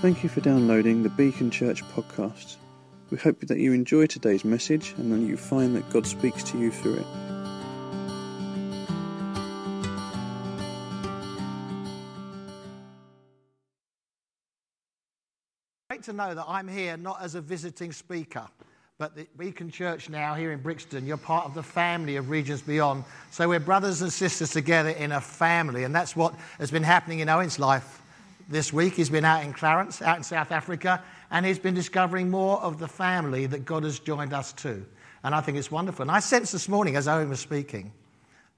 Thank you for downloading the Beacon Church podcast. We hope that you enjoy today's message and that you find that God speaks to you through it. Great to know that I'm here not as a visiting speaker, but the Beacon Church now here in Brixton, you're part of the family of Regions Beyond. So we're brothers and sisters together in a family, and that's what has been happening in Owen's life this week. He's been out in Clarence, out in South Africa, and he's been discovering more of the family that God has joined us to. And I think it's wonderful. And I sensed this morning as Owen was speaking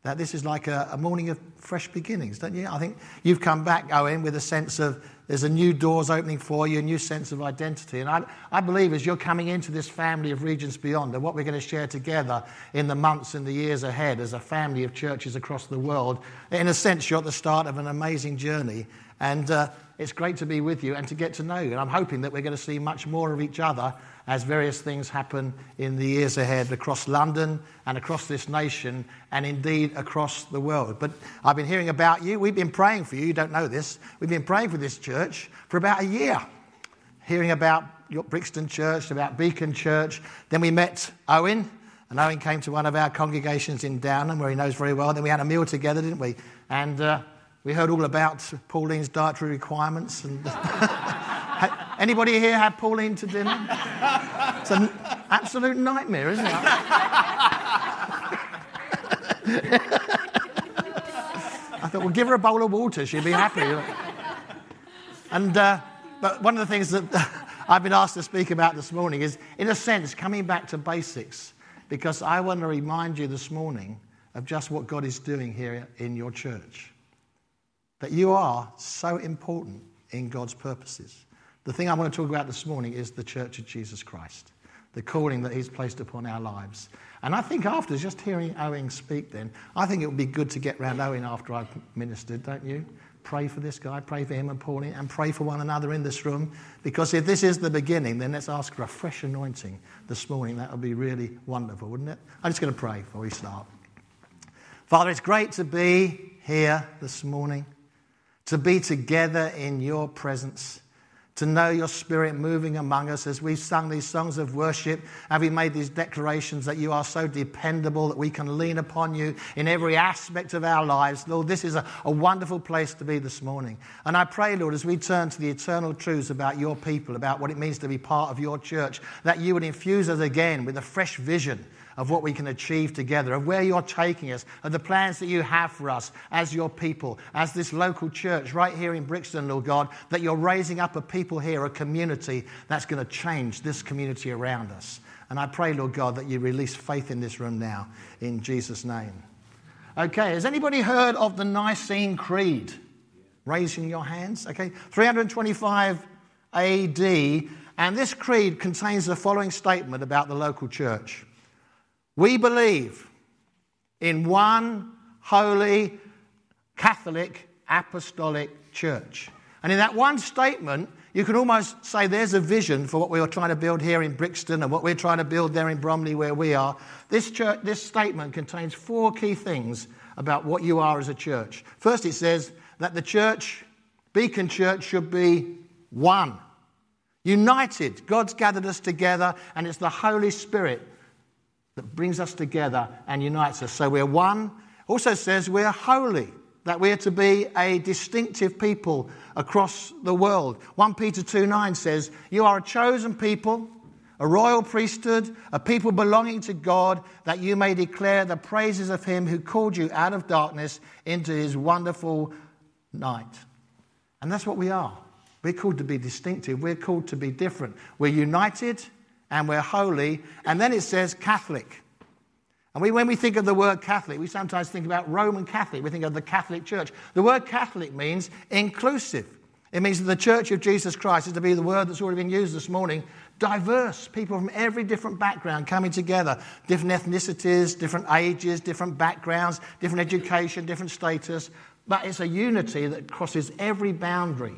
that this is like a, a morning of fresh beginnings, don't you? I think you've come back, Owen, with a sense of there's a new doors opening for you, a new sense of identity. And I, I believe as you're coming into this family of regions beyond, and what we're going to share together in the months and the years ahead as a family of churches across the world, in a sense, you're at the start of an amazing journey. And uh, it's great to be with you and to get to know you. And I'm hoping that we're going to see much more of each other as various things happen in the years ahead across London and across this nation and indeed across the world. But I've been hearing about you. We've been praying for you. You don't know this. We've been praying for this church for about a year, hearing about your Brixton Church, about Beacon Church. Then we met Owen, and Owen came to one of our congregations in Downham, where he knows very well. Then we had a meal together, didn't we? And uh, we heard all about Pauline's dietary requirements. And Anybody here had Pauline to dinner? It's an absolute nightmare, isn't it? I thought, well, give her a bowl of water, she'll be happy. And, uh, but one of the things that I've been asked to speak about this morning is, in a sense, coming back to basics, because I want to remind you this morning of just what God is doing here in your church. That you are so important in God's purposes. The thing I want to talk about this morning is the Church of Jesus Christ, the calling that He's placed upon our lives. And I think after just hearing Owen speak, then, I think it would be good to get round Owen after I've ministered, don't you? Pray for this guy, pray for him and Pauline, and pray for one another in this room. Because if this is the beginning, then let's ask for a fresh anointing this morning. That would be really wonderful, wouldn't it? I'm just going to pray before we start. Father, it's great to be here this morning, to be together in your presence to know your spirit moving among us as we've sung these songs of worship, have we made these declarations that you are so dependable that we can lean upon you in every aspect of our lives. Lord, this is a, a wonderful place to be this morning. And I pray, Lord, as we turn to the eternal truths about your people, about what it means to be part of your church, that you would infuse us again with a fresh vision of what we can achieve together, of where you're taking us, of the plans that you have for us as your people, as this local church right here in Brixton, Lord God, that you're raising up a people here, a community that's going to change this community around us. And I pray, Lord God, that you release faith in this room now, in Jesus' name. Okay, has anybody heard of the Nicene Creed? Raising your hands. Okay, 325 AD, and this creed contains the following statement about the local church. We believe in one holy Catholic apostolic church. And in that one statement, you can almost say there's a vision for what we are trying to build here in Brixton and what we're trying to build there in Bromley where we are. This, church, this statement contains four key things about what you are as a church. First, it says that the church, Beacon Church, should be one. United. God's gathered us together, and it's the Holy Spirit that brings us together and unites us. So we're one. Also says we're holy, that we're to be a distinctive people across the world. 1 Peter 2 9 says, You are a chosen people, a royal priesthood, a people belonging to God, that you may declare the praises of him who called you out of darkness into his wonderful night. And that's what we are. We're called to be distinctive. We're called to be different. We're united and we're holy. And then it says Catholic. And we, when we think of the word Catholic, we sometimes think about Roman Catholic. We think of the Catholic Church. The word Catholic means inclusive. It means that the Church of Jesus Christ is to be the word that's already been used this morning. Diverse people from every different background coming together, different ethnicities, different ages, different backgrounds, different education, different status. But it's a unity that crosses every boundary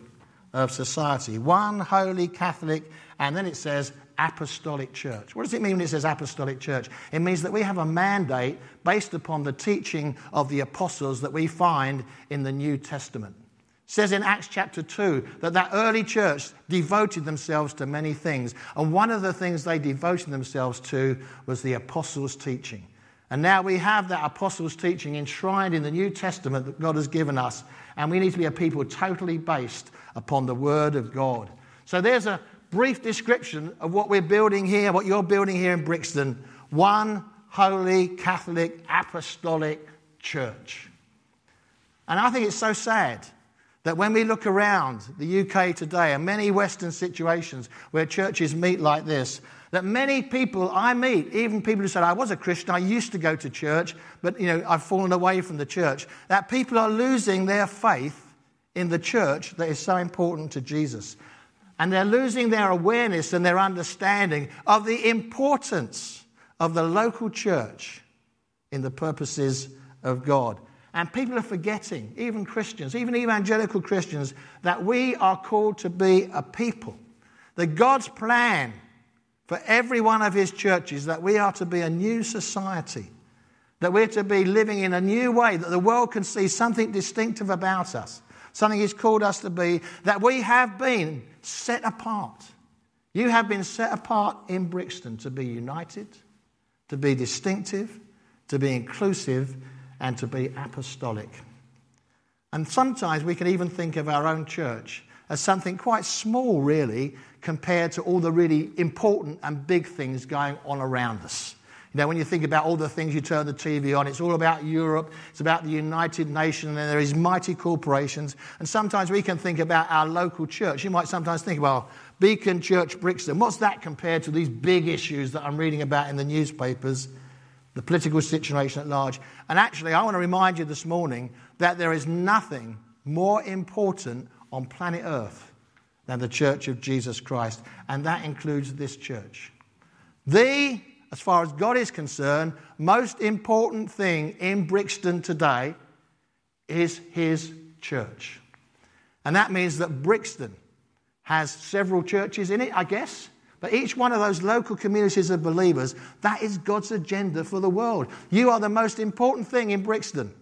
of society. One holy Catholic, and then it says apostolic church. What does it mean when it says apostolic church? It means that we have a mandate based upon the teaching of the apostles that we find in the New Testament. says in Acts chapter 2 that that early church devoted themselves to many things. And one of the things they devoted themselves to was the apostles' teaching. And now we have that apostles' teaching enshrined in the New Testament that God has given us. And we need to be a people totally based upon the Word of God. So there's a brief description of what we're building here, what you're building here in Brixton. One holy, Catholic, apostolic church. And I think it's so sad that when we look around the UK today and many Western situations where churches meet like this, that many people I meet, even people who said, I was a Christian, I used to go to church, but you know, I've fallen away from the church, that people are losing their faith in the church that is so important to Jesus. And they're losing their awareness and their understanding of the importance of the local church in the purposes of God. And people are forgetting, even Christians, even evangelical Christians, that we are called to be a people. That God's plan for every one of his churches that we are to be a new society, that we're to be living in a new way, that the world can see something distinctive about us, something he's called us to be, that we have been set apart. You have been set apart in Brixton to be united, to be distinctive, to be inclusive, and to be apostolic. And sometimes we can even think of our own church as something quite small, really, compared to all the really important and big things going on around us. You know, when you think about all the things you turn the TV on, it's all about Europe, it's about the United Nations, and there is mighty corporations. And sometimes we can think about our local church. You might sometimes think, well, Beacon Church Brixton, what's that compared to these big issues that I'm reading about in the newspapers, the political situation at large? And actually, I want to remind you this morning that there is nothing more important on planet Earth than the church of Jesus Christ, and that includes this church. The, as far as God is concerned, most important thing in Brixton today is his church. And that means that Brixton has several churches in it, I guess. But each one of those local communities of believers, that is God's agenda for the world. You are the most important thing in Brixton.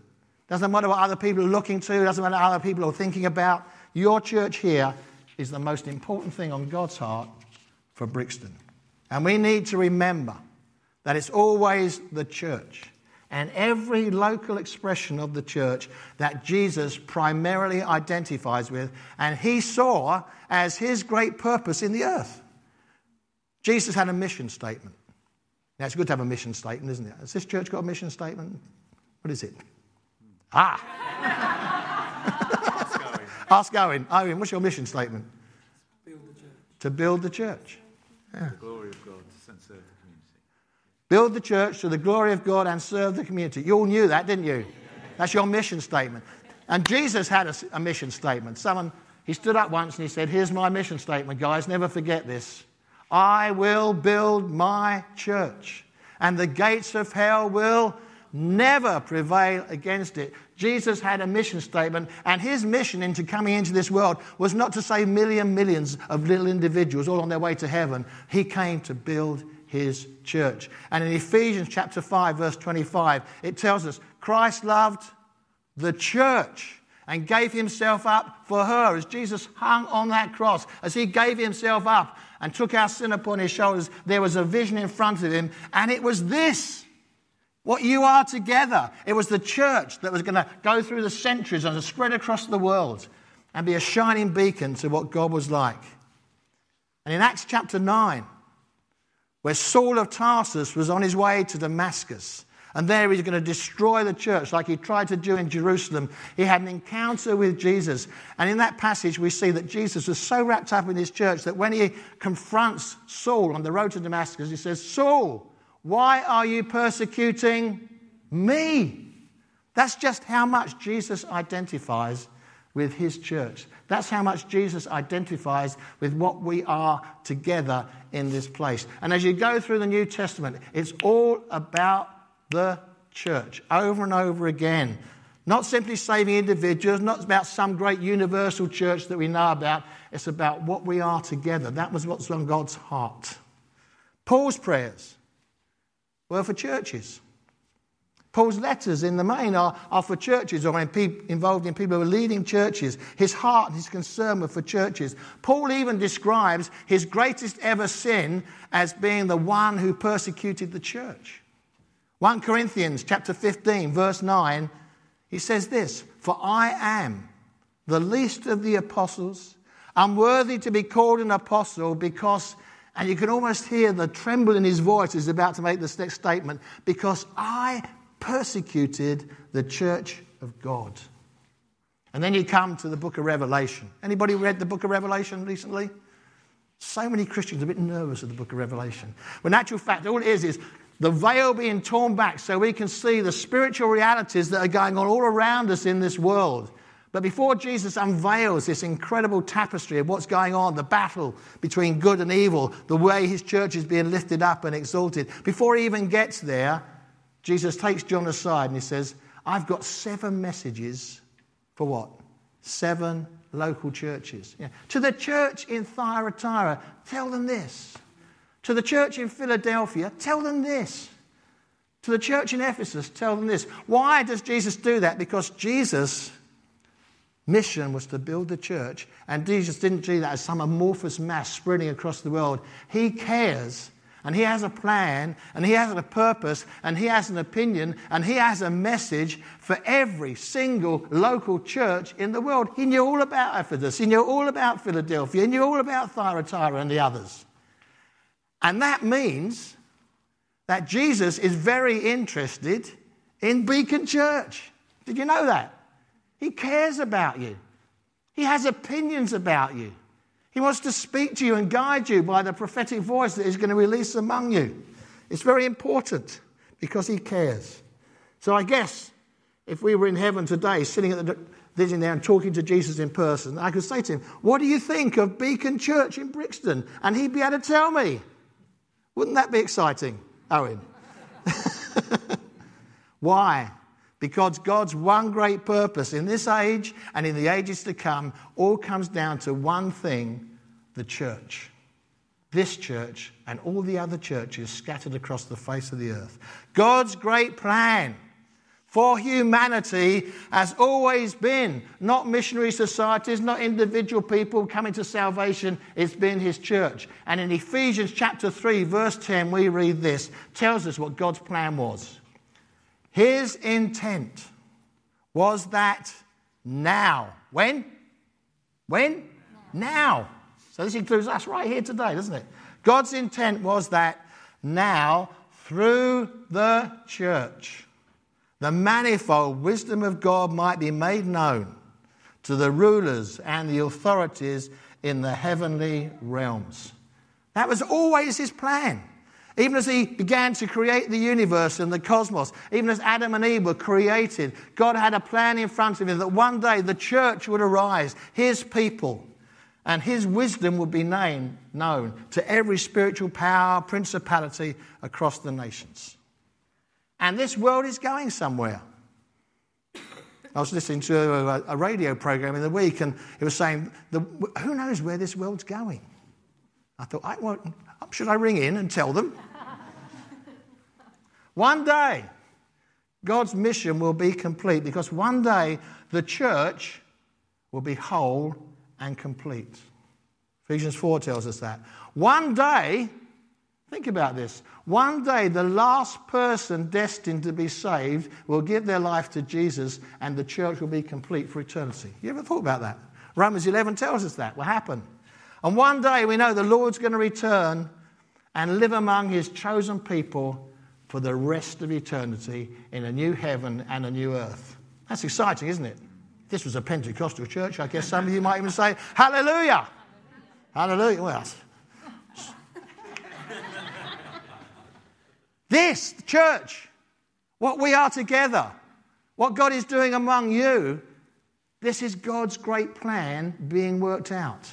Doesn't matter what other people are looking to, doesn't matter what other people are thinking about. Your church here is the most important thing on God's heart for Brixton. And we need to remember that it's always the church and every local expression of the church that Jesus primarily identifies with and he saw as his great purpose in the earth. Jesus had a mission statement. Now, it's good to have a mission statement, isn't it? Has this church got a mission statement? What is it? Ah! Ask Owen. Owen, what's your mission statement? Build the church. To build the church. Yeah. The glory of God and serve the community. Build the church to the glory of God and serve the community. You all knew that, didn't you? That's your mission statement. And Jesus had a, a mission statement. Someone, he stood up once and he said, Here's my mission statement, guys, never forget this. I will build my church, and the gates of hell will never prevail against it. Jesus had a mission statement, and his mission into coming into this world was not to save million millions of little individuals all on their way to heaven. He came to build his church. And in Ephesians chapter 5, verse 25, it tells us Christ loved the church and gave himself up for her as Jesus hung on that cross. As he gave himself up and took our sin upon his shoulders, there was a vision in front of him, and it was this what you are together. It was the church that was going to go through the centuries and spread across the world and be a shining beacon to what God was like. And in Acts chapter 9, where Saul of Tarsus was on his way to Damascus, and there he's going to destroy the church like he tried to do in Jerusalem. He had an encounter with Jesus. And in that passage, we see that Jesus was so wrapped up in his church that when he confronts Saul on the road to Damascus, he says, Saul, why are you persecuting me? That's just how much Jesus identifies with his church. That's how much Jesus identifies with what we are together in this place. And as you go through the New Testament, it's all about the church over and over again. Not simply saving individuals, not about some great universal church that we know about. It's about what we are together. That was what's on God's heart. Paul's prayers were for churches. Paul's letters in the main are, are for churches or in pe- involved in people who are leading churches. His heart and his concern were for churches. Paul even describes his greatest ever sin as being the one who persecuted the church. 1 Corinthians chapter 15 verse 9 he says this, "For I am the least of the apostles, unworthy to be called an apostle because and you can almost hear the tremble in his voice as he's about to make this next statement because I persecuted the church of God. And then you come to the book of Revelation. Anybody read the book of Revelation recently? So many Christians are a bit nervous of the book of Revelation. When actual fact, all it is is the veil being torn back so we can see the spiritual realities that are going on all around us in this world. But before Jesus unveils this incredible tapestry of what's going on, the battle between good and evil, the way his church is being lifted up and exalted, before he even gets there, Jesus takes John aside and he says, I've got seven messages for what? Seven local churches. Yeah. To the church in Thyatira, tell them this. To the church in Philadelphia, tell them this. To the church in Ephesus, tell them this. Why does Jesus do that? Because Jesus' mission was to build the church, and Jesus didn't do that as some amorphous mass spreading across the world. He cares and he has a plan, and he has a purpose, and he has an opinion, and he has a message for every single local church in the world. He knew all about Ephesus, he knew all about Philadelphia, he knew all about Thyatira and the others. And that means that Jesus is very interested in Beacon Church. Did you know that? He cares about you. He has opinions about you. He wants to speak to you and guide you by the prophetic voice that He's going to release among you. It's very important because He cares. So I guess if we were in heaven today, sitting at the vision there and talking to Jesus in person, I could say to him, What do you think of Beacon Church in Brixton? And he'd be able to tell me. Wouldn't that be exciting, Owen? Why? Because God's one great purpose in this age and in the ages to come all comes down to one thing the church. This church and all the other churches scattered across the face of the earth. God's great plan for humanity has always been not missionary societies, not individual people coming to salvation, it's been his church. And in Ephesians chapter 3, verse 10, we read this tells us what God's plan was. His intent was that now. When? When? Now. So this includes us right here today, doesn't it? God's intent was that now, through the church, the manifold wisdom of God might be made known to the rulers and the authorities in the heavenly realms. That was always his plan. Even as he began to create the universe and the cosmos, even as Adam and Eve were created, God had a plan in front of him that one day the church would arise, his people, and his wisdom would be known, known to every spiritual power, principality across the nations. And this world is going somewhere. I was listening to a, radio program in the week, and it was saying, Who knows where this world's going? I thought, I, should I ring in and tell them? One day, God's mission will be complete because one day the church will be whole and complete. Ephesians 4 tells us that. One day, think about this, one day the last person destined to be saved will give their life to Jesus and the church will be complete for eternity. You ever thought about that? Romans 11 tells us that will happen. And one day we know the Lord's going to return and live among his chosen people for the rest of eternity in a new heaven and a new earth. That's exciting, isn't it? This was a Pentecostal church. I guess some of you might even say, Hallelujah! Hallelujah. Well, this church, what we are together, what God is doing among you, this is God's great plan being worked out.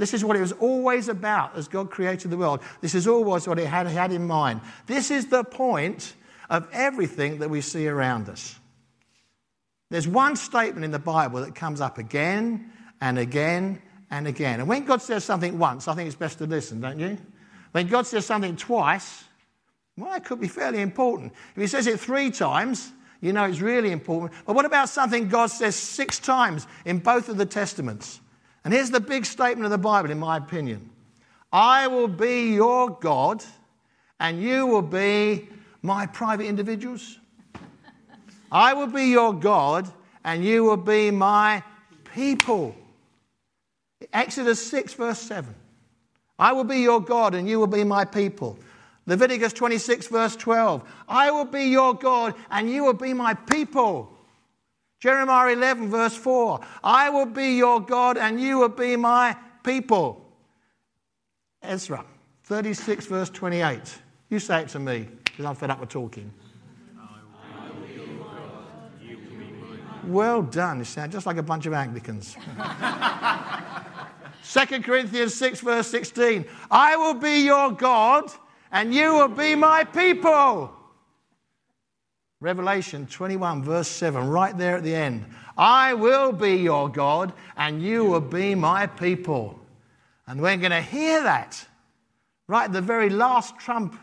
This is what it was always about as God created the world. This is always what He had, had in mind. This is the point of everything that we see around us. There's one statement in the Bible that comes up again and again and again. And when God says something once, I think it's best to listen, don't you? When God says something twice, Well, it could be fairly important. If he says it three times, you know it's really important. But what about something God says six times in both of the Testaments? And here's the big statement of the Bible, in my opinion I will be your God, and you will be my private individuals. I will be your God, and you will be my people. Exodus 6, verse 7. I will be your God, and you will be my people. Leviticus 26, verse 12. I will be your God, and you will be my people. Jeremiah 11, verse 4. I will be your God, and you will be my people. Ezra 36, verse 28. You say it to me, because I'm fed up with talking. Well done. You sound just like a bunch of Anglicans. 2 Corinthians 6, verse 16. I will be your God, and you will be my people. Revelation 21, verse 7, right there at the end. I will be your God, and you will be my people. And we're going to hear that right at the very last trump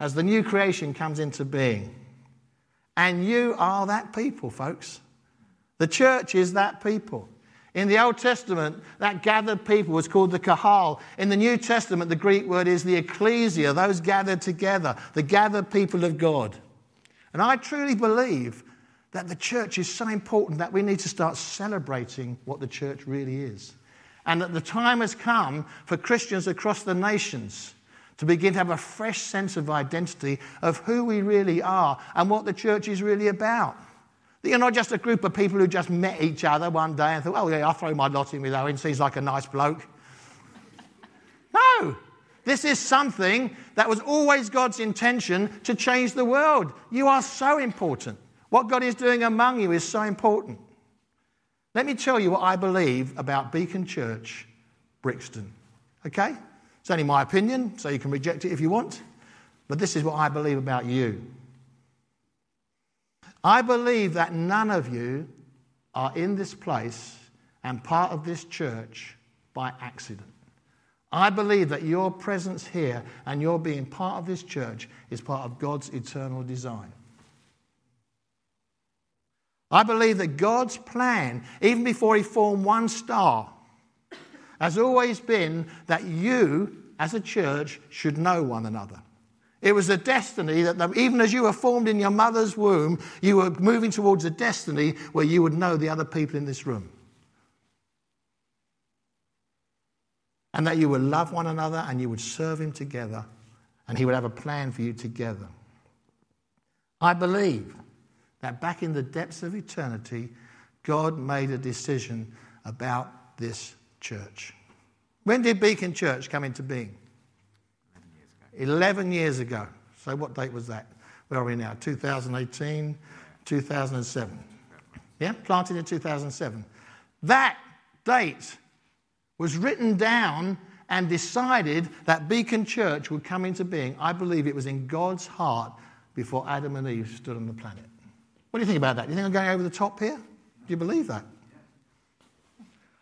as the new creation comes into being. And you are that people, folks. The church is that people. In the Old Testament, that gathered people was called the kahal. In the New Testament, the Greek word is the ecclesia, those gathered together, the gathered people of God. And I truly believe that the church is so important that we need to start celebrating what the church really is. And that the time has come for Christians across the nations to begin to have a fresh sense of identity of who we really are and what the church is really about. That you're not just a group of people who just met each other one day and thought, oh, yeah, I'll throw my lot in with Owen, seems like a nice bloke. This is something that was always God's intention to change the world. You are so important. What God is doing among you is so important. Let me tell you what I believe about Beacon Church, Brixton. Okay? It's only my opinion, so you can reject it if you want. But this is what I believe about you. I believe that none of you are in this place and part of this church by accident. I believe that your presence here and your being part of this church is part of God's eternal design. I believe that God's plan, even before He formed one star, has always been that you, as a church, should know one another. It was a destiny that even as you were formed in your mother's womb, you were moving towards a destiny where you would know the other people in this room. And that you would love one another and you would serve Him together and He would have a plan for you together. I believe that back in the depths of eternity, God made a decision about this church. When did Beacon Church come into being? 11 years ago. So, what date was that? Where are we now? 2018, 2007. Yeah, planted in 2007. That date was written down and decided that Beacon Church would come into being. I believe it was in God's heart before Adam and Eve stood on the planet. What do you think about that? Do you think I'm going over the top here? Do you believe that?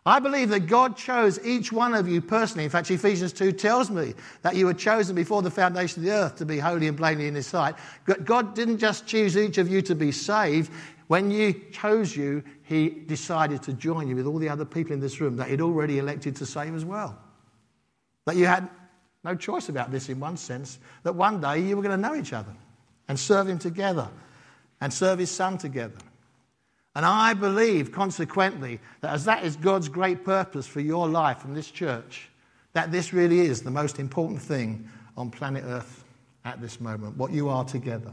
I believe that God chose each one of you personally. In fact, Ephesians 2 tells me that you were chosen before the foundation of the earth to be holy and blameless in His sight. God didn't just choose each of you to be saved. When He chose you, He decided to join you with all the other people in this room that He'd already elected to save as well. That you had no choice about this in one sense, that one day you were going to know each other and serve Him together and serve His Son together. And I believe, consequently, that as that is God's great purpose for your life and this church, that this really is the most important thing on planet Earth at this moment, what you are together.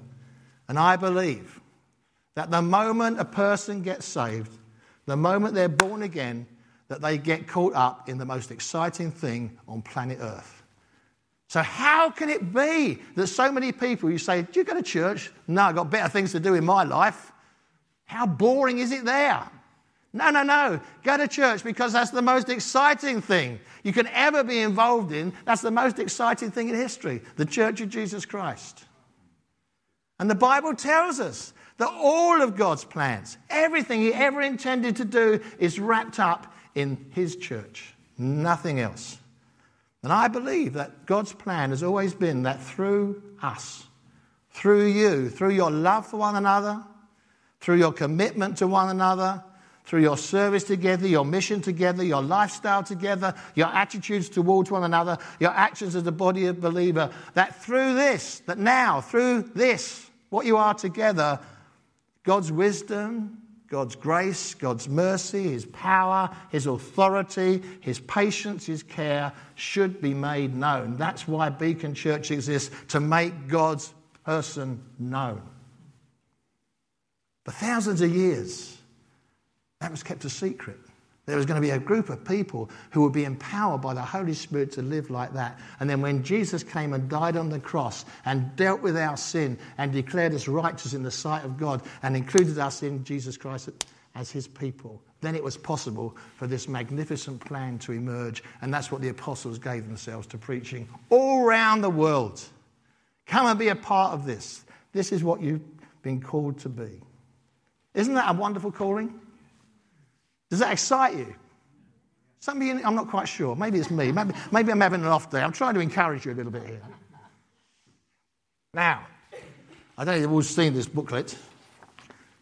And I believe that the moment a person gets saved, the moment they're born again, that they get caught up in the most exciting thing on planet Earth. So, how can it be that so many people, you say, Do you go to church? No, I've got better things to do in my life. How boring is it there? No, no, no. Go to church because that's the most exciting thing you can ever be involved in. That's the most exciting thing in history the Church of Jesus Christ. And the Bible tells us that all of God's plans, everything He ever intended to do, is wrapped up in His church, nothing else. And I believe that God's plan has always been that through us, through you, through your love for one another, through your commitment to one another, through your service together, your mission together, your lifestyle together, your attitudes towards one another, your actions as a body of believer, that through this, that now, through this, what you are together, God's wisdom, God's grace, God's mercy, His power, His authority, His patience, His care should be made known. That's why Beacon Church exists, to make God's person known. For thousands of years, that was kept a secret. There was going to be a group of people who would be empowered by the Holy Spirit to live like that. And then when Jesus came and died on the cross and dealt with our sin and declared us righteous in the sight of God and included us in Jesus Christ as his people, then it was possible for this magnificent plan to emerge. And that's what the apostles gave themselves to preaching all around the world. Come and be a part of this. This is what you've been called to be. Isn't that a wonderful calling? Does that excite you? Some of you, I'm not quite sure. Maybe it's me. Maybe, maybe I'm having an off day. I'm trying to encourage you a little bit here. Now, I don't know if you've all seen this booklet.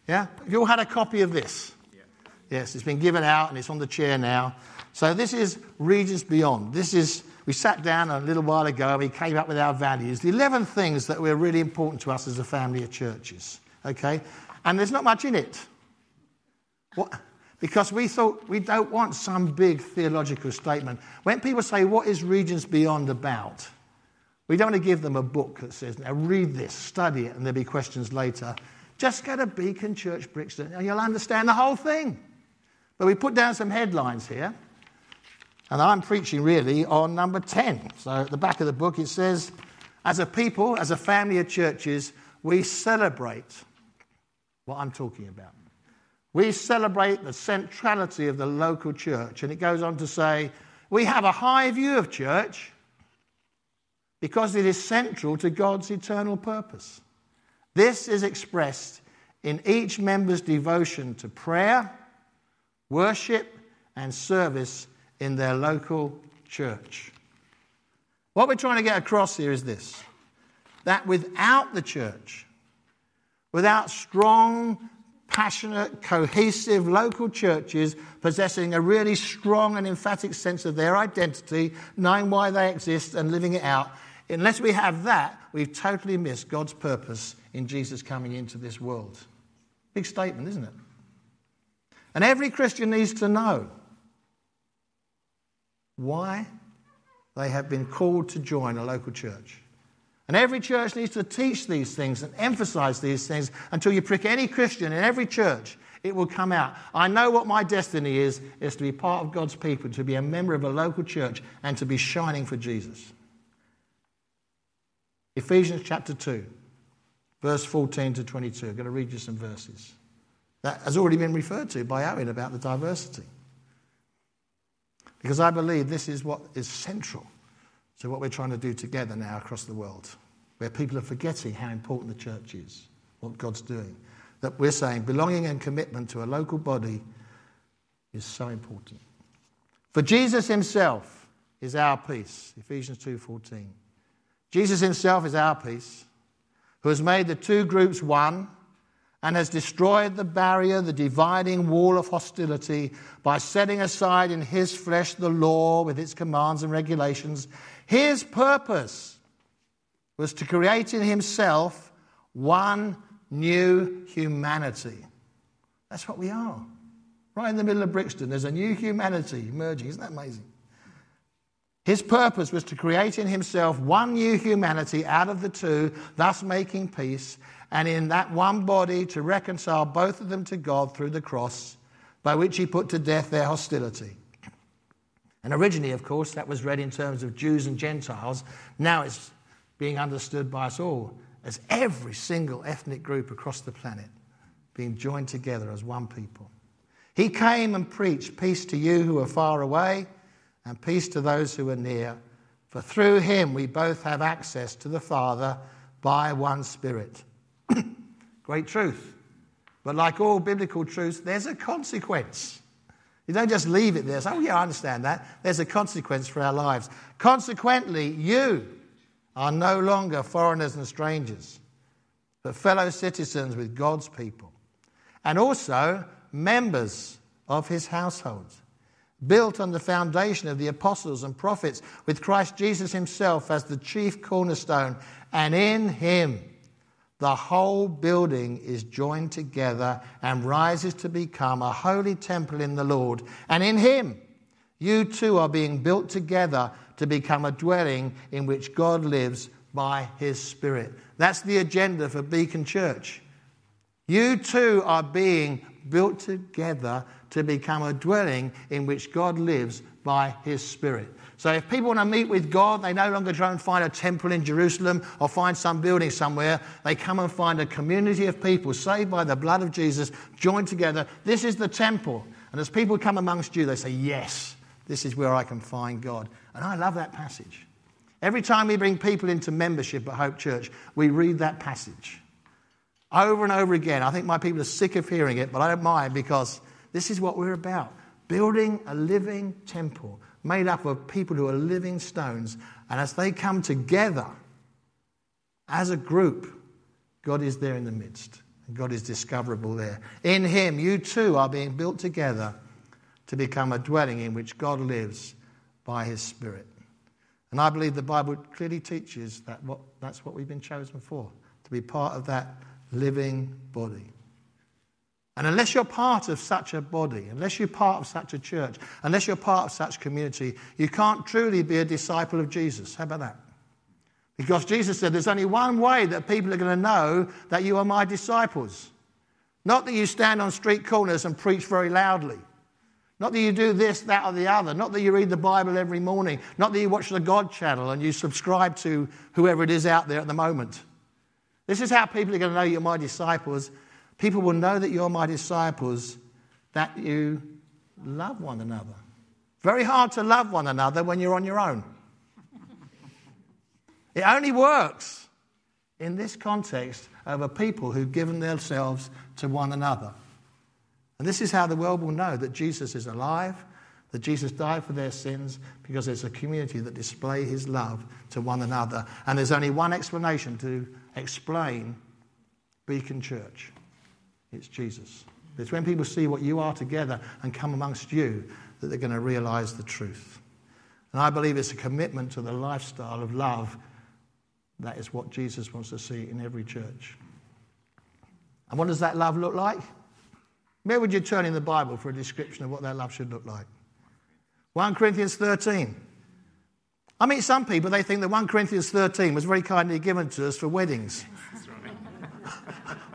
Yeah? Have you all had a copy of this? Yeah. Yes, it's been given out and it's on the chair now. So this is Regions Beyond. This is, we sat down a little while ago and we came up with our values, the 11 things that were really important to us as a family of churches. Okay? And there's not much in it. What? Because we thought we don't want some big theological statement. When people say, What is Regions Beyond about? We don't want to give them a book that says, Now read this, study it, and there'll be questions later. Just go to Beacon Church Brixton and you'll understand the whole thing. But we put down some headlines here. And I'm preaching really on number 10. So at the back of the book it says, As a people, as a family of churches, we celebrate what I'm talking about. We celebrate the centrality of the local church. And it goes on to say, we have a high view of church because it is central to God's eternal purpose. This is expressed in each member's devotion to prayer, worship, and service in their local church. What we're trying to get across here is this that without the church, without strong passionate, cohesive local churches possessing a really strong and emphatic sense of their identity, knowing why they exist and living it out. Unless we have that, we've totally missed God's purpose in Jesus coming into this world. Big statement, isn't it? And every Christian needs to know why they have been called to join a local church. And every church needs to teach these things and emphasize these things until you prick any Christian in every church, it will come out. I know what my destiny is, is to be part of God's people, to be a member of a local church, and to be shining for Jesus. Ephesians chapter 2, verse 14 to 22. I'm going to read you some verses. That has already been referred to by Owen about the diversity. Because I believe this is what is central so, what we're trying to do together now across the world, where people are forgetting how important the church is, what God's doing, that we're saying belonging and commitment to a local body is so important. For Jesus himself is our peace, Ephesians 2:14. Jesus himself is our peace, who has made the two groups one and has destroyed the barrier, the dividing wall of hostility by setting aside in his flesh the law with its commands and regulations his purpose was to create in himself one new humanity. That's what we are. Right in the middle of Brixton, there's a new humanity emerging. Isn't that amazing? His purpose was to create in himself one new humanity out of the two, thus making peace, and in that one body to reconcile both of them to God through the cross, by which he put to death their hostility. And originally, of course, that was read in terms of Jews and Gentiles. Now it's being understood by us all as every single ethnic group across the planet being joined together as one people. He came and preached peace to you who are far away and peace to those who are near. For through him we both have access to the Father by one Spirit. Great truth. But like all biblical truths, there's a consequence. You don't just leave it there. Say, oh, yeah, I understand that. There's a consequence for our lives. Consequently, you are no longer foreigners and strangers, but fellow citizens with God's people, and also members of his household, built on the foundation of the apostles and prophets, with Christ Jesus himself as the chief cornerstone, and in him the whole building is joined together and rises to become a holy temple in the Lord. And in him, you too are being built together to become a dwelling in which God lives by his Spirit. That's the agenda for Beacon Church. You too are being built together to become a dwelling in which God lives by his Spirit. So if people want to meet with God, they no longer try and find a temple in Jerusalem or find some building somewhere. They come and find a community of people saved by the blood of Jesus, joined together. This is the temple. And as people come amongst you, they say, Yes, this is where I can find God. And I love that passage. Every time we bring people into membership at Hope Church, we read that passage over and over again. I think my people are sick of hearing it, but I don't mind because this is what we're about building a living temple made up of people who are living stones. And as they come together as a group, God is there in the midst. And God is discoverable there. In Him, you too are being built together to become a dwelling in which God lives by His Spirit. And I believe the Bible clearly teaches that what, that's what we've been chosen for, to be part of that living body. And unless you're part of such a body, unless you're part of such a church, unless you're part of such community, you can't truly be a disciple of Jesus. How about that? Because Jesus said there's only one way that people are going to know that you are my disciples. Not that you stand on street corners and preach very loudly. Not that you do this, that, or the other. Not that you read the Bible every morning. Not that you watch the God channel and you subscribe to whoever it is out there at the moment. This is how people are going to know you're my disciples People will know that you're my disciples, that you love one another. Very hard to love one another when you're on your own. It only works in this context of a people who've given themselves to one another. And this is how the world will know that Jesus is alive, that Jesus died for their sins, because there's a community that display his love to one another. And there's only one explanation to explain Beacon Church. It's Jesus. It's when people see what you are together and come amongst you that they're going to realize the truth. And I believe it's a commitment to the lifestyle of love. That is what Jesus wants to see in every church. And what does that love look like? Where would you turn in the Bible for a description of what that love should look like? 1 Corinthians 13. I meet some people, they think that 1 Corinthians 13 was very kindly given to us for weddings.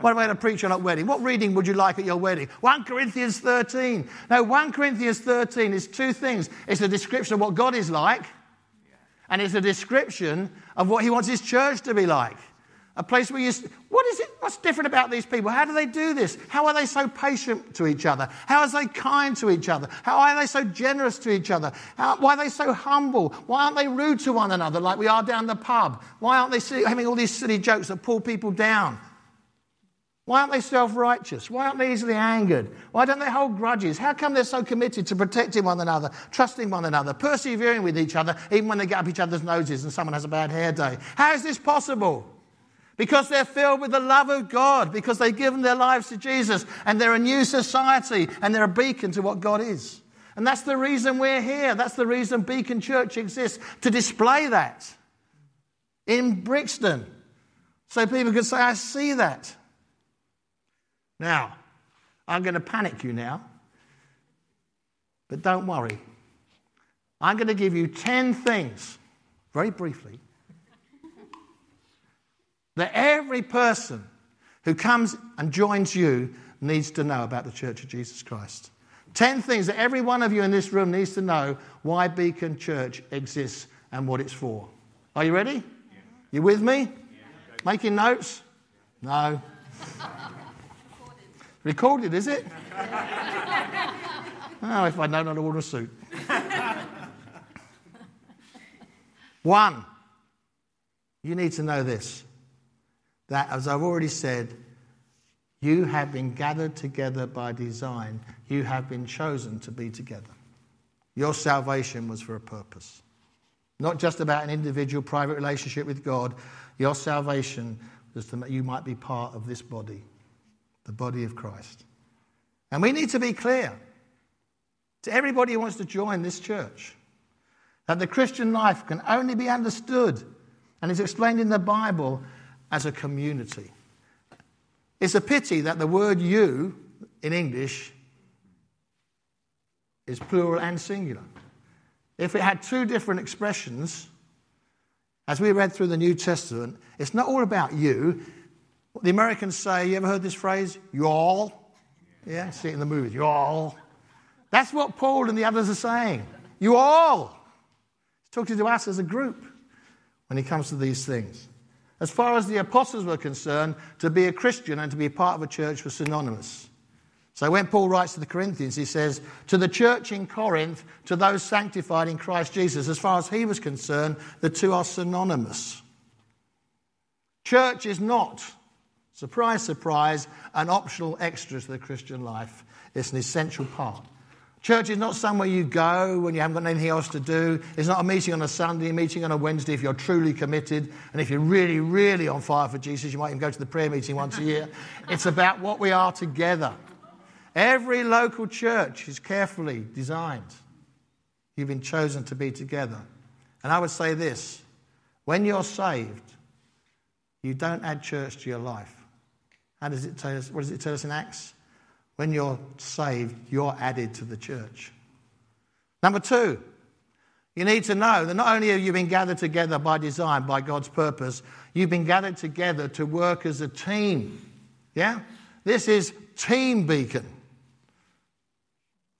What about a preacher at a wedding? What reading would you like at your wedding? 1 Corinthians 13. Now, 1 Corinthians 13 is two things it's a description of what God is like, and it's a description of what He wants His church to be like. A place where you, what is it? What's different about these people? How do they do this? How are they so patient to each other? How are they kind to each other? How are they so generous to each other? How, why are they so humble? Why aren't they rude to one another like we are down the pub? Why aren't they having all these silly jokes that pull people down? Why aren't they self righteous? Why aren't they easily angered? Why don't they hold grudges? How come they're so committed to protecting one another, trusting one another, persevering with each other, even when they get up each other's noses and someone has a bad hair day? How is this possible? Because they're filled with the love of God, because they've given their lives to Jesus, and they're a new society, and they're a beacon to what God is. And that's the reason we're here. That's the reason Beacon Church exists, to display that in Brixton. So people can say, I see that. Now, I'm going to panic you now, but don't worry. I'm going to give you 10 things, very briefly, that every person who comes and joins you needs to know about the Church of Jesus Christ. 10 things that every one of you in this room needs to know why Beacon Church exists and what it's for. Are you ready? You with me? Making notes? No. Recorded, is it? oh, if I'd known I'd order a suit. One, you need to know this that, as I've already said, you have been gathered together by design. You have been chosen to be together. Your salvation was for a purpose. Not just about an individual private relationship with God. Your salvation as to you might be part of this body, the body of Christ. And we need to be clear to everybody who wants to join this church that the Christian life can only be understood and is explained in the Bible as a community. It's a pity that the word you in English is plural and singular. If it had two different expressions, as we read through the New Testament, it's not all about you. The Americans say, you ever heard this phrase? Y'all. Yeah, see it in the movies. Y'all. That's what Paul and the others are saying. You all. He's talking to us as a group when he comes to these things. As far as the apostles were concerned, to be a Christian and to be part of a church was synonymous. So when Paul writes to the Corinthians, he says, To the church in Corinth, to those sanctified in Christ Jesus, as far as he was concerned, the two are synonymous. Church is not, surprise, surprise, an optional extra to the Christian life. It's an essential part. Church is not somewhere you go when you haven't got anything else to do. It's not a meeting on a Sunday, a meeting on a Wednesday if you're truly committed. And if you're really, really on fire for Jesus, you might even go to the prayer meeting once a year. it's about what we are together. Every local church is carefully designed. You've been chosen to be together. And I would say this when you're saved, you don't add church to your life. How does it tell us? What does it tell us in Acts? When you're saved, you're added to the church. Number two, you need to know that not only have you been gathered together by design, by God's purpose, you've been gathered together to work as a team. Yeah? This is Team Beacon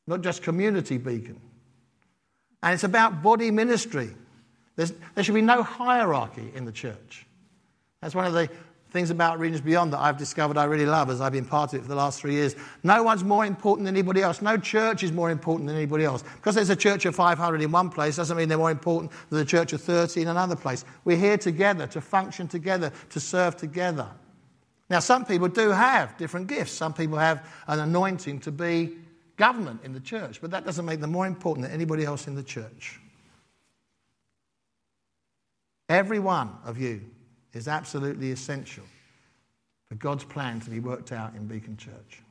not just community beacon. And it's about body ministry. There's, there should be no hierarchy in the church. That's one of the things about Regions Beyond that I've discovered I really love as I've been part of it for the last three years. No one's more important than anybody else. No church is more important than anybody else. Because there's a church of 500 in one place doesn't mean they're more important than the church of 30 in another place. We're here together to function together, to serve together. Now, some people do have different gifts. Some people have an anointing to be government in the church, but that doesn't make them more important than anybody else in the church. Every one of you is absolutely essential for God's plan to be worked out in Beacon Church.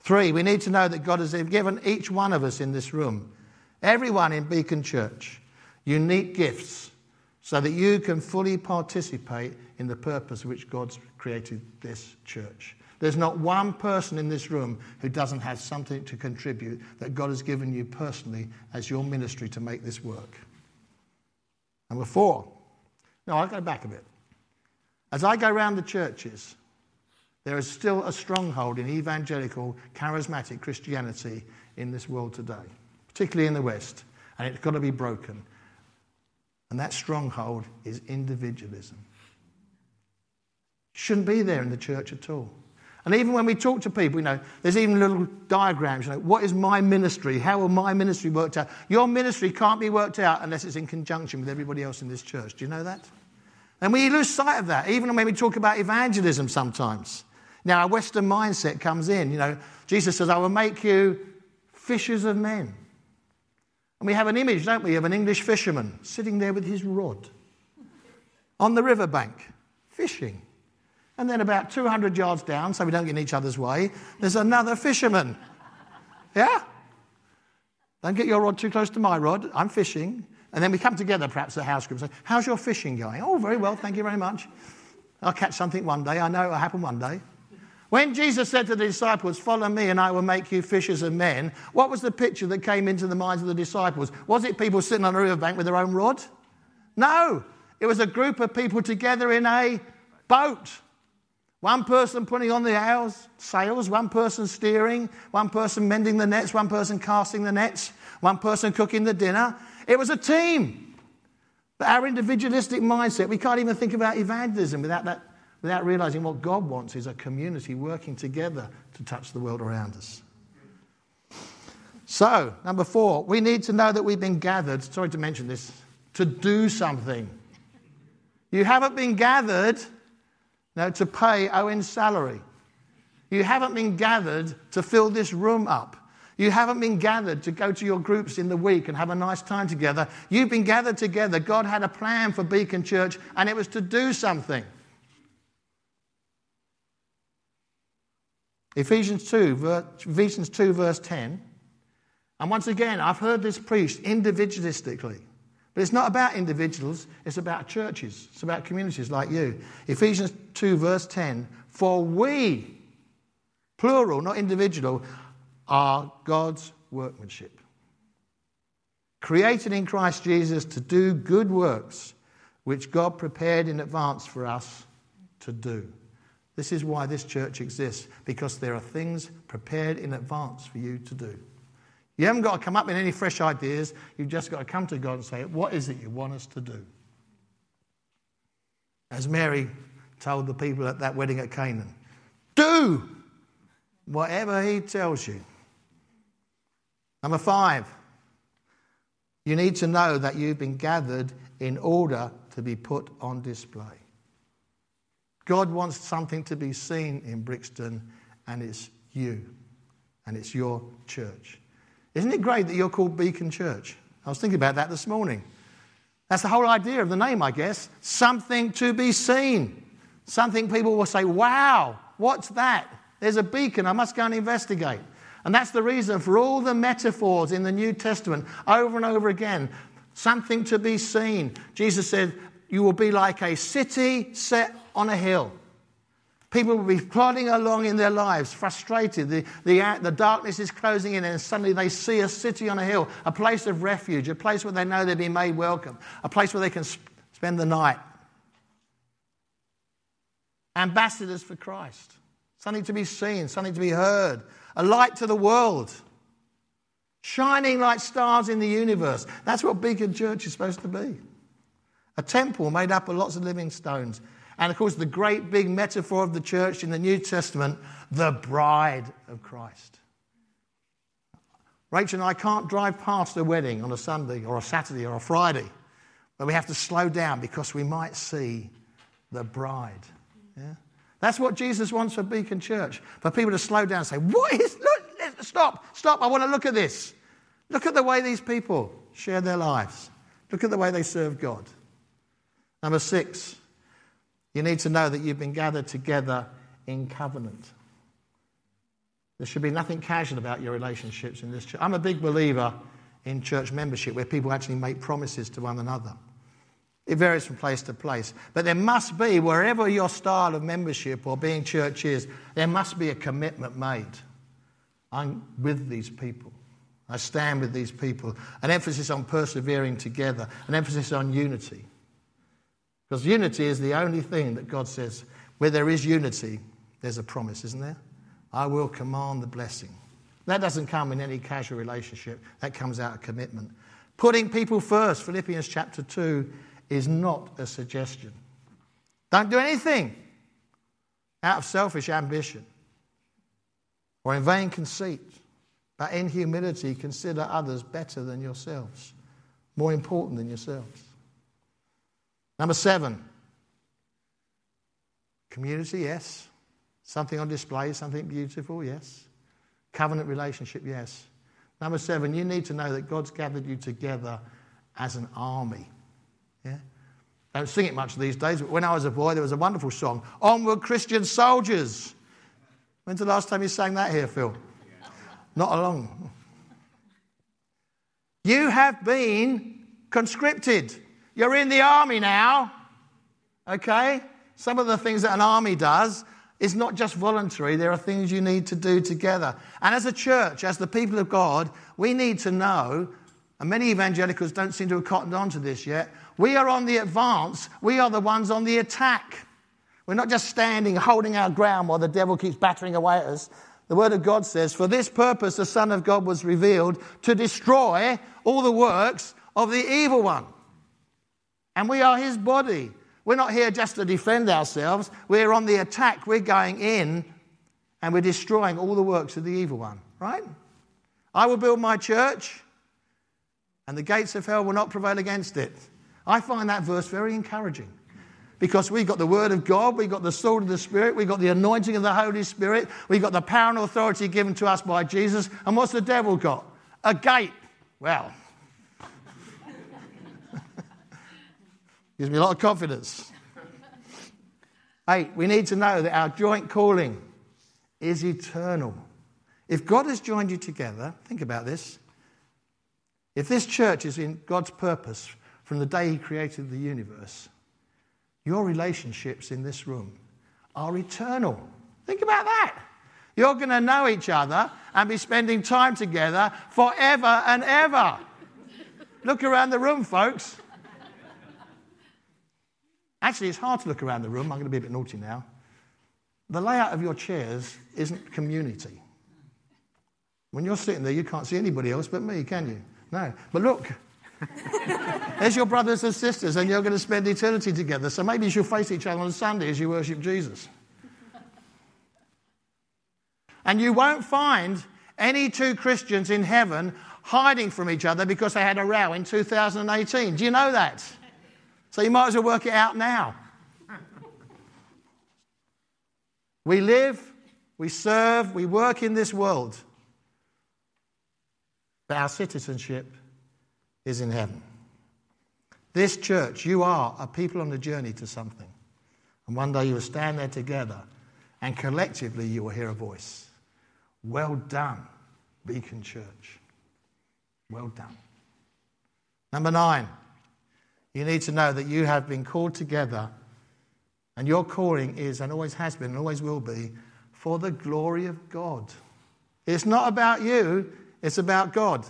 Three, we need to know that God has given each one of us in this room, everyone in Beacon Church, unique gifts so that you can fully participate in the purpose which God's created this church. There's not one person in this room who doesn't have something to contribute that God has given you personally as your ministry to make this work. Number four. No, I'll go back a bit. As I go around the churches, there is still a stronghold in evangelical, charismatic Christianity in this world today, particularly in the West, and it's got to be broken. And that stronghold is individualism. Shouldn't be there in the church at all. And even when we talk to people, you know, there's even little diagrams, you know, what is my ministry? How will my ministry work out? Your ministry can't be worked out unless it's in conjunction with everybody else in this church. Do you know that? And we lose sight of that, even when we talk about evangelism sometimes. Now, our Western mindset comes in. You know, Jesus says, I will make you fishers of men. And we have an image, don't we, of an English fisherman sitting there with his rod on the riverbank, fishing. And then about 200 yards down, so we don't get in each other's way, there's another fisherman. Yeah? Don't get your rod too close to my rod. I'm fishing. And then we come together, perhaps, at house group and say, How's your fishing going? Oh, very well, thank you very much. I'll catch something one day. I know it'll happen one day. When Jesus said to the disciples, Follow me and I will make you fishers of men, what was the picture that came into the minds of the disciples? Was it people sitting on a riverbank with their own rod? No. It was a group of people together in a boat. One person putting on the sails, one person steering, one person mending the nets, one person casting the nets, one person cooking the dinner. It was a team. But our individualistic mindset, we can't even think about evangelism without, that, without realizing what God wants is a community working together to touch the world around us. So, number four, we need to know that we've been gathered, sorry to mention this, to do something. You haven't been gathered no, to pay Owen's salary. You haven't been gathered to fill this room up. You haven't been gathered to go to your groups in the week and have a nice time together. You've been gathered together. God had a plan for Beacon Church, and it was to do something. Ephesians 2, Ephesians 2, verse 10. And once again, I've heard this preached individualistically. But it's not about individuals, it's about churches, it's about communities like you. Ephesians 2, verse 10 For we, plural, not individual, are God's workmanship. Created in Christ Jesus to do good works, which God prepared in advance for us to do. This is why this church exists, because there are things prepared in advance for you to do. You haven't got to come up with any fresh ideas. You've just got to come to God and say, What is it you want us to do? As Mary told the people at that wedding at Canaan, do whatever he tells you. Number five, you need to know that you've been gathered in order to be put on display. God wants something to be seen in Brixton, and it's you, and it's your church. Isn't it great that you're called Beacon Church? I was thinking about that this morning. That's the whole idea of the name, I guess. Something to be seen. Something people will say, wow, what's that? There's a beacon, I must go and investigate. And that's the reason for all the metaphors in the New Testament over and over again. Something to be seen. Jesus said, You will be like a city set on a hill. People will be plodding along in their lives, frustrated. The, the, uh, the darkness is closing in, and suddenly they see a city on a hill, a place of refuge, a place where they know they've been made welcome, a place where they can sp- spend the night. Ambassadors for Christ, something to be seen, something to be heard, a light to the world, shining like stars in the universe. That's what Beacon Church is supposed to be. A temple made up of lots of living stones and of course, the great big metaphor of the church in the New Testament, the bride of Christ. Rachel and I can't drive past a wedding on a Sunday or a Saturday or a Friday, but we have to slow down because we might see the bride. Yeah? That's what Jesus wants for Beacon Church, for people to slow down and say, What is, look, stop, stop, I want to look at this. Look at the way these people share their lives. Look at the way they serve God. Number six, you need to know that you've been gathered together in covenant. There should be nothing casual about your relationships in this church. I'm a big believer in church membership where people actually make promises to one another. It varies from place to place. But there must be, wherever your style of membership or being church is, there must be a commitment made. I'm with these people. I stand with these people. An emphasis on persevering together, an emphasis on unity. Because unity is the only thing that God says, where there is unity, there's a promise, isn't there? I will command the blessing. That doesn't come in any casual relationship, that comes out of commitment. Putting people first, Philippians chapter 2, is not a suggestion. Don't do anything out of selfish ambition or in vain conceit, but in humility consider others better than yourselves, more important than yourselves. Number seven, community, yes. Something on display, something beautiful, yes. Covenant relationship, yes. Number seven, you need to know that God's gathered you together as an army. Yeah? Don't sing it much these days, but when I was a boy, there was a wonderful song Onward Christian Soldiers. When's the last time you sang that here, Phil? Not along. You have been conscripted. You're in the army now. Okay? Some of the things that an army does is not just voluntary, there are things you need to do together. And as a church, as the people of God, we need to know, and many evangelicals don't seem to have cottoned on to this yet, we are on the advance, we are the ones on the attack. We're not just standing, holding our ground while the devil keeps battering away at us. The Word of God says, For this purpose the Son of God was revealed to destroy all the works of the evil one. And we are his body. We're not here just to defend ourselves. We're on the attack. We're going in and we're destroying all the works of the evil one, right? I will build my church and the gates of hell will not prevail against it. I find that verse very encouraging because we've got the Word of God, we've got the sword of the Spirit, we've got the anointing of the Holy Spirit, we've got the power and authority given to us by Jesus. And what's the devil got? A gate. Well, Gives me a lot of confidence. Eight, we need to know that our joint calling is eternal. If God has joined you together, think about this. If this church is in God's purpose from the day He created the universe, your relationships in this room are eternal. Think about that. You're going to know each other and be spending time together forever and ever. Look around the room, folks. Actually, it's hard to look around the room. I'm going to be a bit naughty now. The layout of your chairs isn't community. When you're sitting there, you can't see anybody else but me, can you? No. But look, there's your brothers and sisters, and you're going to spend eternity together. So maybe you should face each other on Sunday as you worship Jesus. And you won't find any two Christians in heaven hiding from each other because they had a row in 2018. Do you know that? So you might as well work it out now. We live, we serve, we work in this world, but our citizenship is in heaven. This church, you are a people on a journey to something. And one day you will stand there together, and collectively you will hear a voice. Well done, Beacon Church. Well done. Number nine, you need to know that you have been called together, and your calling is, and always has been, and always will be, for the glory of God. It's not about you, it's about God.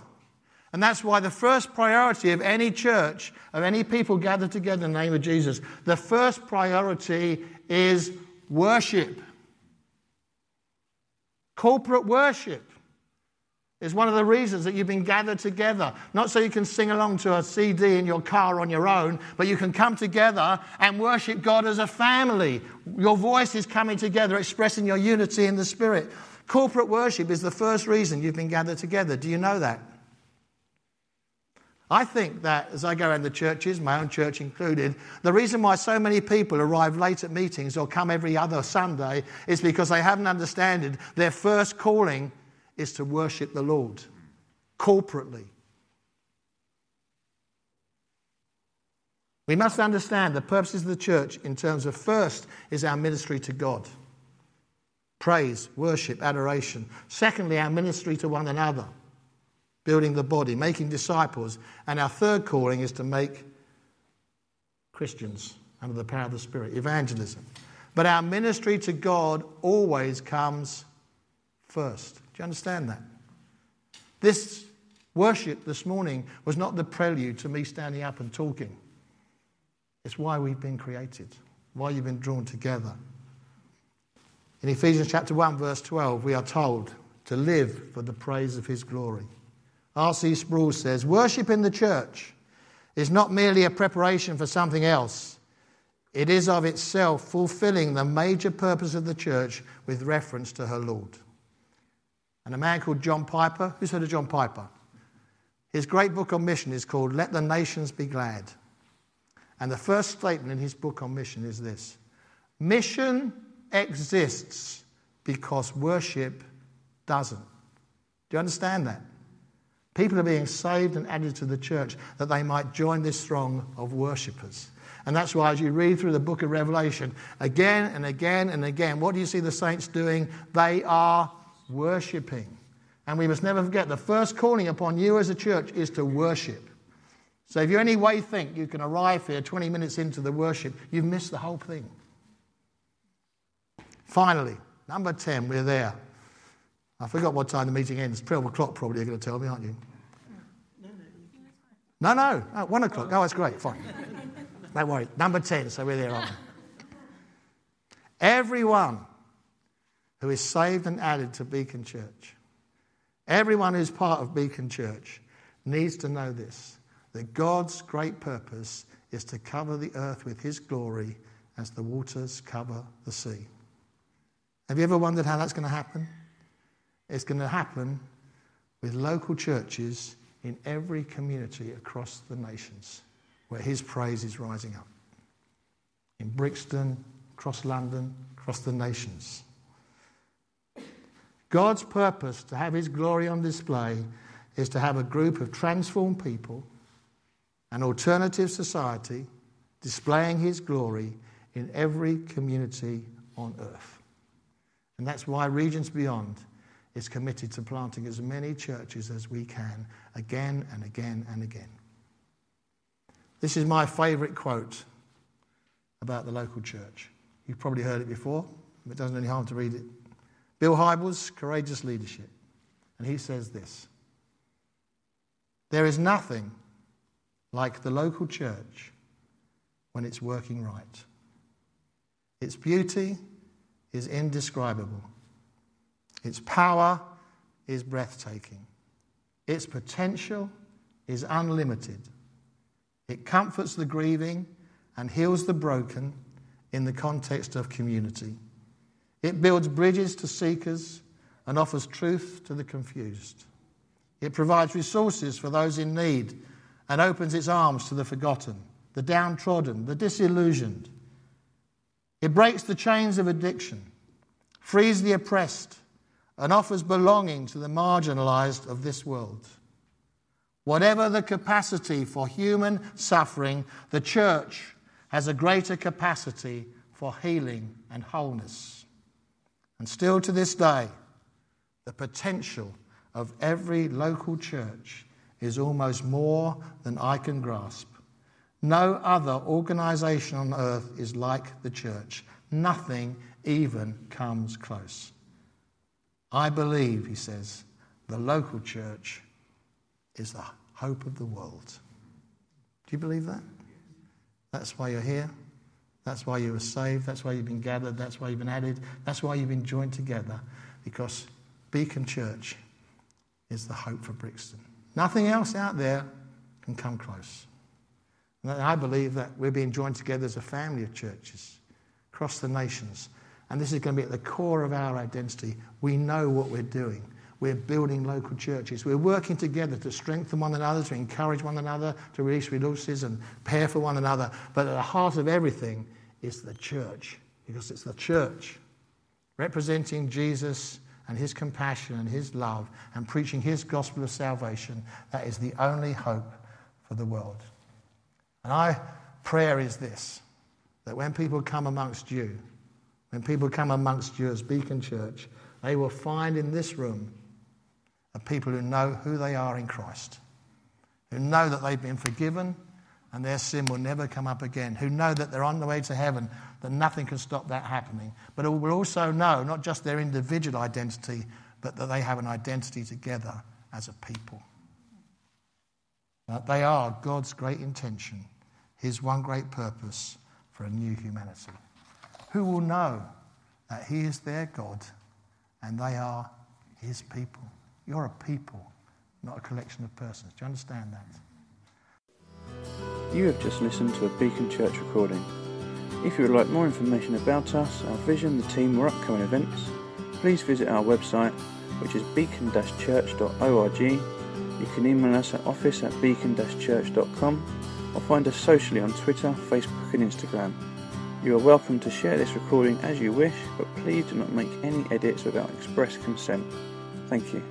And that's why the first priority of any church, of any people gathered together in the name of Jesus, the first priority is worship. Corporate worship is one of the reasons that you've been gathered together. Not so you can sing along to a CD in your car on your own, but you can come together and worship God as a family. Your voice is coming together, expressing your unity in the Spirit. Corporate worship is the first reason you've been gathered together. Do you know that? I think that as I go around the churches, my own church included, the reason why so many people arrive late at meetings or come every other Sunday is because they haven't understood their first calling is to worship the Lord corporately. We must understand the purposes of the church in terms of first is our ministry to God praise, worship, adoration. Secondly, our ministry to one another building the body, making disciples. And our third calling is to make Christians under the power of the Spirit, evangelism. But our ministry to God always comes first. Do you understand that? This worship this morning was not the prelude to me standing up and talking. It's why we've been created, why you've been drawn together. In Ephesians chapter 1, verse 12, we are told to live for the praise of his glory. R.C. Sproul says worship in the church is not merely a preparation for something else, it is of itself fulfilling the major purpose of the church with reference to her Lord. And a man called John Piper, who's heard of John Piper? His great book on mission is called Let the Nations Be Glad. And the first statement in his book on mission is this Mission exists because worship doesn't. Do you understand that? People are being saved and added to the church that they might join this throng of worshippers. And that's why, as you read through the book of Revelation, again and again and again, what do you see the saints doing? They are worshipping. And we must never forget the first calling upon you as a church is to worship. So if you any way think you can arrive here 20 minutes into the worship, you've missed the whole thing. Finally, number 10, we're there. I forgot what time the meeting ends. 12 o'clock, probably, you're going to tell me, aren't you? No, no, oh, one o'clock. Oh, that's great, fine. Don't worry. Number 10, so we're there, aren't we? Everyone who is saved and added to Beacon Church, everyone who's part of Beacon Church needs to know this that God's great purpose is to cover the earth with His glory as the waters cover the sea. Have you ever wondered how that's going to happen? It's going to happen with local churches in every community across the nations where his praise is rising up. In Brixton, across London, across the nations. God's purpose to have his glory on display is to have a group of transformed people, an alternative society, displaying his glory in every community on earth. And that's why Regions Beyond is committed to planting as many churches as we can, again and again and again. This is my favourite quote about the local church. You've probably heard it before, but it doesn't do any harm to read it. Bill Hybels, Courageous Leadership. And he says this There is nothing like the local church when it's working right. Its beauty is indescribable. Its power is breathtaking. Its potential is unlimited. It comforts the grieving and heals the broken in the context of community. It builds bridges to seekers and offers truth to the confused. It provides resources for those in need and opens its arms to the forgotten, the downtrodden, the disillusioned. It breaks the chains of addiction, frees the oppressed, and offers belonging to the marginalized of this world. Whatever the capacity for human suffering, the church has a greater capacity for healing and wholeness. And still to this day, the potential of every local church is almost more than I can grasp. No other organization on earth is like the church. Nothing even comes close. I believe, he says, the local church is the hope of the world. Do you believe that? That's why you're here. That's why you were saved. That's why you've been gathered. That's why you've been added. That's why you've been joined together. Because Beacon Church is the hope for Brixton. Nothing else out there can come close. And I believe that we're being joined together as a family of churches across the nations and this is going to be at the core of our identity. We know what we're doing. We're building local churches. We're working together to strengthen one another, to encourage one another, to release resources and care for one another. But at the heart of everything is the church, because it's the church representing Jesus and his compassion and his love and preaching his gospel of salvation. That is the only hope for the world. And our prayer is this that when people come amongst you, when people come amongst you as Beacon Church, they will find in this room a people who know who they are in Christ, who know that they've been forgiven and their sin will never come up again, who know that they're on the way to heaven, that nothing can stop that happening, but who will also know not just their individual identity, but that they have an identity together as a people. That they are God's great intention, His one great purpose for a new humanity who will know that He is their God and they are His people. You're a people, not a collection of persons. Do you understand that? You have just listened to a Beacon Church recording. If you would like more information about us, our vision, the team, or upcoming events, please visit our website, which is beacon-church.org. You can email us at office at beacon-church.com or find us socially on Twitter, Facebook, and Instagram. You are welcome to share this recording as you wish, but please do not make any edits without express consent. Thank you.